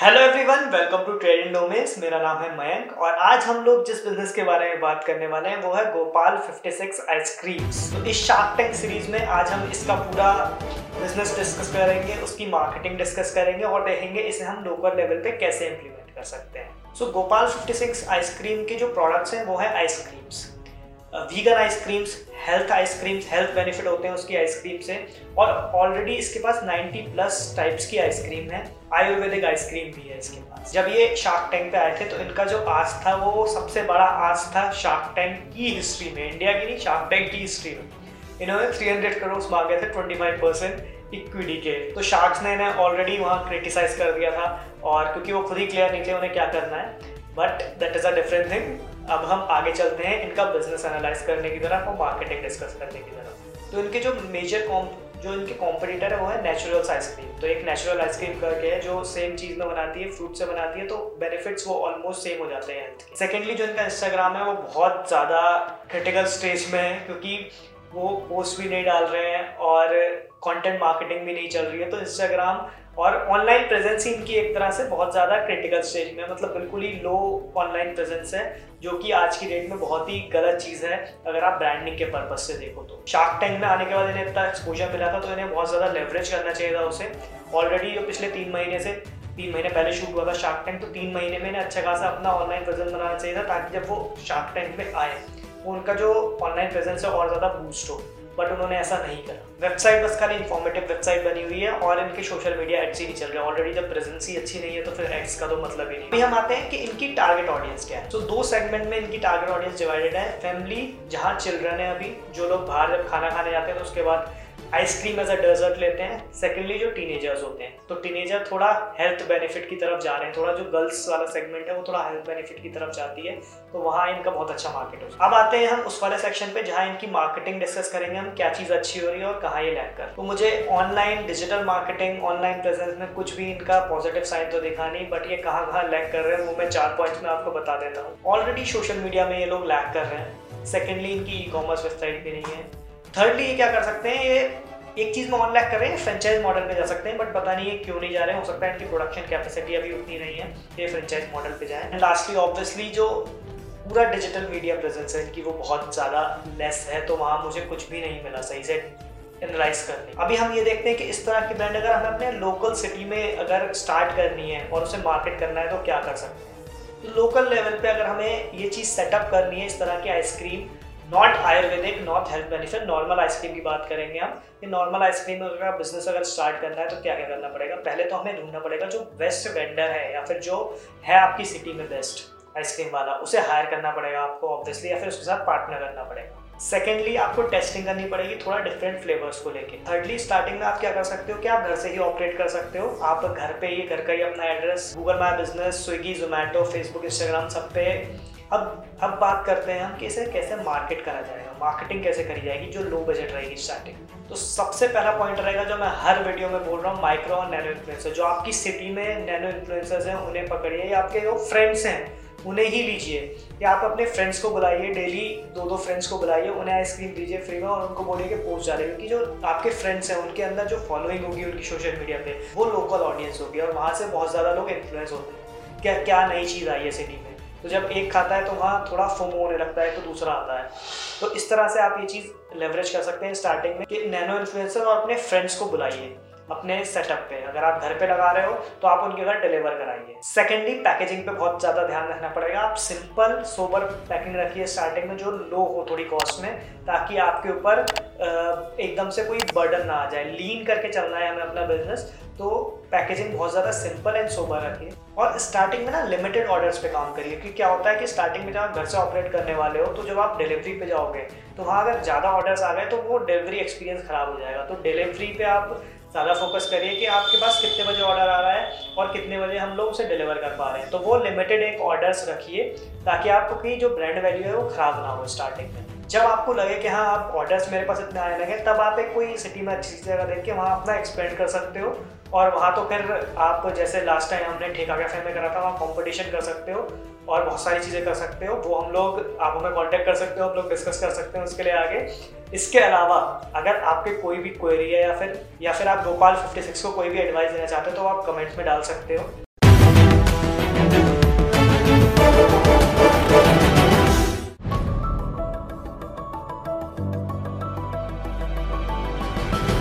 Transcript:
Hello everyone welcome to trade in domains मेरा नाम है मयंक और आज हम लोग जिस बिज़नेस के बारे में बात करने वाले हैं वो है गोपाल 56 आइसक्रीम्स तो इस शार्क टैंक सीरीज़ में आज हम इसका पूरा बिज़नेस डिस्कस करेंगे उसकी मार्केटिंग डिस्कस करेंगे और देखेंगे इसे हम लोकल लेवल पे कैसे इम्प्लीमेंट कर सकते हैं। सो so, गोपाल 56 आइसक्रीम के जो प्रोडक्ट्स हैं वो है ice creams vegan ice creams health ice creams health benefit होते हैं उसकी आइसक्रीम से। और ऑलरेडी इसके पास 90 प्लस टाइप्स की आइसक्रीम है। आयुर्वेदिक आइसक्रीम भी है इसके पास। जब ये शार्क टैंक पे आए थे तो इनका जो आज था, वो सबसे बड़ा आज था शार्क टैंक की हिस्ट्री में। इंडिया की नहीं शार्क टैंक की हिस्ट्री में। इन्होंने 300 करोड़ मांगे थे 25 परसेंट इक्विटी के। तो शार्क्स ने इन्हें ऑलरेडी वहाँ क्रिटिसाइज कर दिया था। और क्योंकि वो खुद ही क्लियर नहीं थे उन्हें क्या करना है। But that is a different thing अब हम आगे चलते हैं इनका बिज़नेस एनालाइज करने की तरफ़ और मार्केटिंग डिस्कस करने की तरफ़। तो इनके जो मेजर कॉम जो इनके कॉम्पिटिटर है, वो है नेचुरल्स आइसक्रीम तो एक नेचुरल आइसक्रीम करके है, जो सेम चीज़ में बनाती है फ्रूट से बनाती है तो बेनिफिट्स वो ऑलमोस्ट सेम हो जाते हैं सेकेंडली जो इनका इंस्टाग्राम है, वो बहुत ज़्यादा क्रिटिकल स्टेज में है, क्योंकि वो पोस्ट भी नहीं डाल रहे हैं और कंटेंट मार्केटिंग भी नहीं चल रही है। तो इंस्टाग्राम और ऑनलाइन प्रेजेंस ही इनकी एक तरह से बहुत ज़्यादा क्रिटिकल स्टेज में मतलब बिल्कुल ही लो ऑनलाइन प्रेजेंस है, जो कि आज की डेट में बहुत ही गलत चीज़ है, अगर आप ब्रांडिंग के पर्पज से देखो तो। शार्क टैंक में आने के बाद इन्हें इतना एक्सपोजर मिला था तो इन्हें बहुत ज़्यादा लेवरेज करना चाहिए था उसे। ऑलरेडी जो पिछले तीन महीने से, तीन महीने पहले शूट हुआ था शार्क टैंक तो तीन महीने में इन्हें अच्छा खासा अपना ऑनलाइन प्रेजेंस बनाना चाहिए था, ताकि जब वो शार्क टैंक में आए उनका जो ऑनलाइन प्रेजेंस है और ज़्यादा बूस्ट हो। बट उन्होंने ऐसा नहीं करा। वेबसाइट बस खाली इन्फॉर्मेटिव वेबसाइट बनी हुई है और इनके सोशल मीडिया एड्स ही नहीं चल रहे। ऑलरेडी जब प्रेजेंस ही अच्छी नहीं है तो फिर एड्स का तो मतलब ही नहीं। अभी हम आते हैं कि इनकी टारगेट ऑडियंस क्या है। तो so, दो सेगमेंट में इनकी टारगेट ऑडियंस डिवाइडेड है। फैमिली जहाँ चिल्ड्रन है अभी जो लोग बाहर जब खाना खाने जाते हैं तो उसके बाद आइसक्रीम एज अ डेजर्ट लेते हैं। सेकेंडली जो टीनेजर्स होते हैं तो टीनेजर थोड़ा हेल्थ बेनिफिट की तरफ़ जा रहे हैं। थोड़ा जो गर्ल्स वाला सेगमेंट है, वो थोड़ा हेल्थ बेनिफिट की तरफ़ जाती है तो वहाँ इनका बहुत अच्छा मार्केट है। अब आते हैं हम उस वाले सेक्शन पे, जहाँ इनकी मार्केटिंग डिस्कस करेंगे हम, क्या चीज़ अच्छी हो रही है और कहाँ ये लैक कर। तो मुझे online digital marketing online presence में कुछ भी इनका पॉजिटिव साइन तो दिखा नहीं बट ये कहाँ कहाँ लैक कर रहे हैं, वो मैं चार पॉइंट्स में आपको बता देता हूँ। ऑलरेडी सोशल मीडिया में ये लोग लैक कर रहे हैं। सेकेंडली इनकी ई कॉमर्स वेबसाइट भी नहीं है। थर्डली ये क्या कर सकते हैं, ये एक चीज़ में ऑन लैक कर रहे हैं फ्रेंचाइज मॉडल पे जा सकते हैं बट पता नहीं है क्यों नहीं जा रहे हैं। हो सकता है इनकी प्रोडक्शन कैपेसिटी अभी उतनी नहीं है, ये फ्रेंचाइज मॉडल पे जाए। एंड लास्टली ऑब्वियसली जो पूरा डिजिटल मीडिया प्रेजेंस है, इनकी वो बहुत ज़्यादा लेस है तो वहाँ मुझे कुछ भी नहीं मिला, सही से एनालाइज करने। अभी हम ये देखते हैं कि इस तरह की ब्रांड अगर हमें अपने लोकल सिटी में अगर स्टार्ट करनी है और उसे मार्केट करना है तो क्या कर सकते हैं? लोकल लेवल पे अगर हमें ये चीज़ सेटअप करनी है, इस तरह की ice cream not Ayurvedic not health benefit normal ice cream की बात करेंगे हम। कि नॉर्मल आइसक्रीम अगर बिज़नेस अगर स्टार्ट करना है तो क्या क्या करना पड़ेगा? पहले तो हमें ढूंढना पड़ेगा जो बेस्ट वेंडर है या फिर जो है आपकी सिटी में बेस्ट आइसक्रीम वाला, उसे हायर करना पड़ेगा आपको ऑब्वियसली या फिर उसके साथ पार्टनर करना पड़ेगा। सेकेंडली आपको टेस्टिंग करनी पड़ेगी थोड़ा डिफरेंट फ्लेवर्स को लेके। थर्डली स्टार्टिंग में आप क्या कर सकते हो कि आप घर से ही ऑपरेट कर सकते हो। आप घर पे ही, घर का ही अपना address Google my business Swiggy Zomato Facebook Instagram सब पे अब अब बात करते हैं हम कि इसे कैसे मार्केट करा जाएगा मार्केटिंग कैसे करी जाएगी, जो लो बजट रहेगी स्टार्टिंग तो सबसे पहला पॉइंट रहेगा जो मैं हर वीडियो में बोल रहा हूँ माइक्रो और नैनो इन्फ्लुएंसर जो आपकी सिटी में नैनो इन्फ्लुएंसर्स हैं, उन्हें पकड़िए या आपके जो फ्रेंड्स हैं, उन्हें ही लीजिए। या आप अपने फ्रेंड्स को बुलाइए डेली दो दो फ्रेंड्स को बुलाइए, उन्हें आइसक्रीम दीजिए फ्री में और उनको बोलिए कि पोस्ट डालें। क्योंकि जो आपके फ्रेंड्स हैं, उनके अंदर जो फॉलोइंग होगी उनकी सोशल मीडिया पे, वो लोकल ऑडियंस होगी और वहाँ से बहुत ज़्यादा लोग इन्फ्लुएंस होते हैं क्या क्या नई चीज़ आई है सिटी में? तो जब एक खाता है तो वहाँ थोड़ा फोमो होने लगता है तो दूसरा आता है। तो इस तरह से आप ये चीज़ लेवरेज कर सकते हैं स्टार्टिंग में कि नैनो इन्फ्लुएंसर और अपने फ्रेंड्स को बुलाइए। अपने सेटअप पे। अगर आप घर पे लगा रहे हो तो आप उनके घर डिलीवर कराइए। सेकेंडली पैकेजिंग पे बहुत ज़्यादा ध्यान रखना पड़ेगा। आप सिंपल सोबर पैकिंग रखिए स्टार्टिंग में, जो लो हो थोड़ी कॉस्ट में, ताकि आपके ऊपर एकदम से कोई बर्डन ना आ जाए। लीन करके चलना है हमें अपना बिज़नेस तो पैकेजिंग बहुत ज़्यादा सिंपल एंड सोबर रखिए। और स्टार्टिंग में ना लिमिटेड ऑर्डर्स पे काम करिए, क्योंकि क्या होता है कि स्टार्टिंग में जब आप घर से ऑपरेट करने वाले हो तो जब आप डिलीवरी पे जाओगे तो वहाँ अगर ज़्यादा ऑर्डर्स आ गए तो वो डिलीवरी एक्सपीरियंस ख़राब हो जाएगा। तो डिलीवरी पे आप ज़्यादा फोकस करिए कि आपके पास कितने बजे ऑर्डर आ रहा है और कितने बजे हम लोग उसे डिलीवर कर पा रहे हैं। तो वो लिमिटेड एक ऑर्डर्स रखिए ताकि आपकी जो ब्रांड वैल्यू है वो ख़राब ना हो स्टार्टिंग में। जब आपको लगे कि हाँ आप ऑर्डर्स मेरे पास इतने आने लगे, तब आप एक कोई सिटी में अच्छी जगह देख के वहाँ अपना एक्सपेंड कर सकते हो। और वहाँ तो फिर आप जैसे लास्ट टाइम हमने ठेका कैफ़े में करा था, वहाँ कंपटीशन कर सकते हो और बहुत सारी चीज़ें कर सकते हो। वो हम लोग, आप हमें कांटेक्ट कर सकते हो, हम लोग डिस्कस कर सकते हैं उसके लिए आगे। इसके अलावा, अगर आपके कोई भी क्वेरी है या फिर या फिर आप गोपाल 56 को कोई भी एडवाइस देना चाहते हो तो आप कमेंट्स में डाल सकते हो। है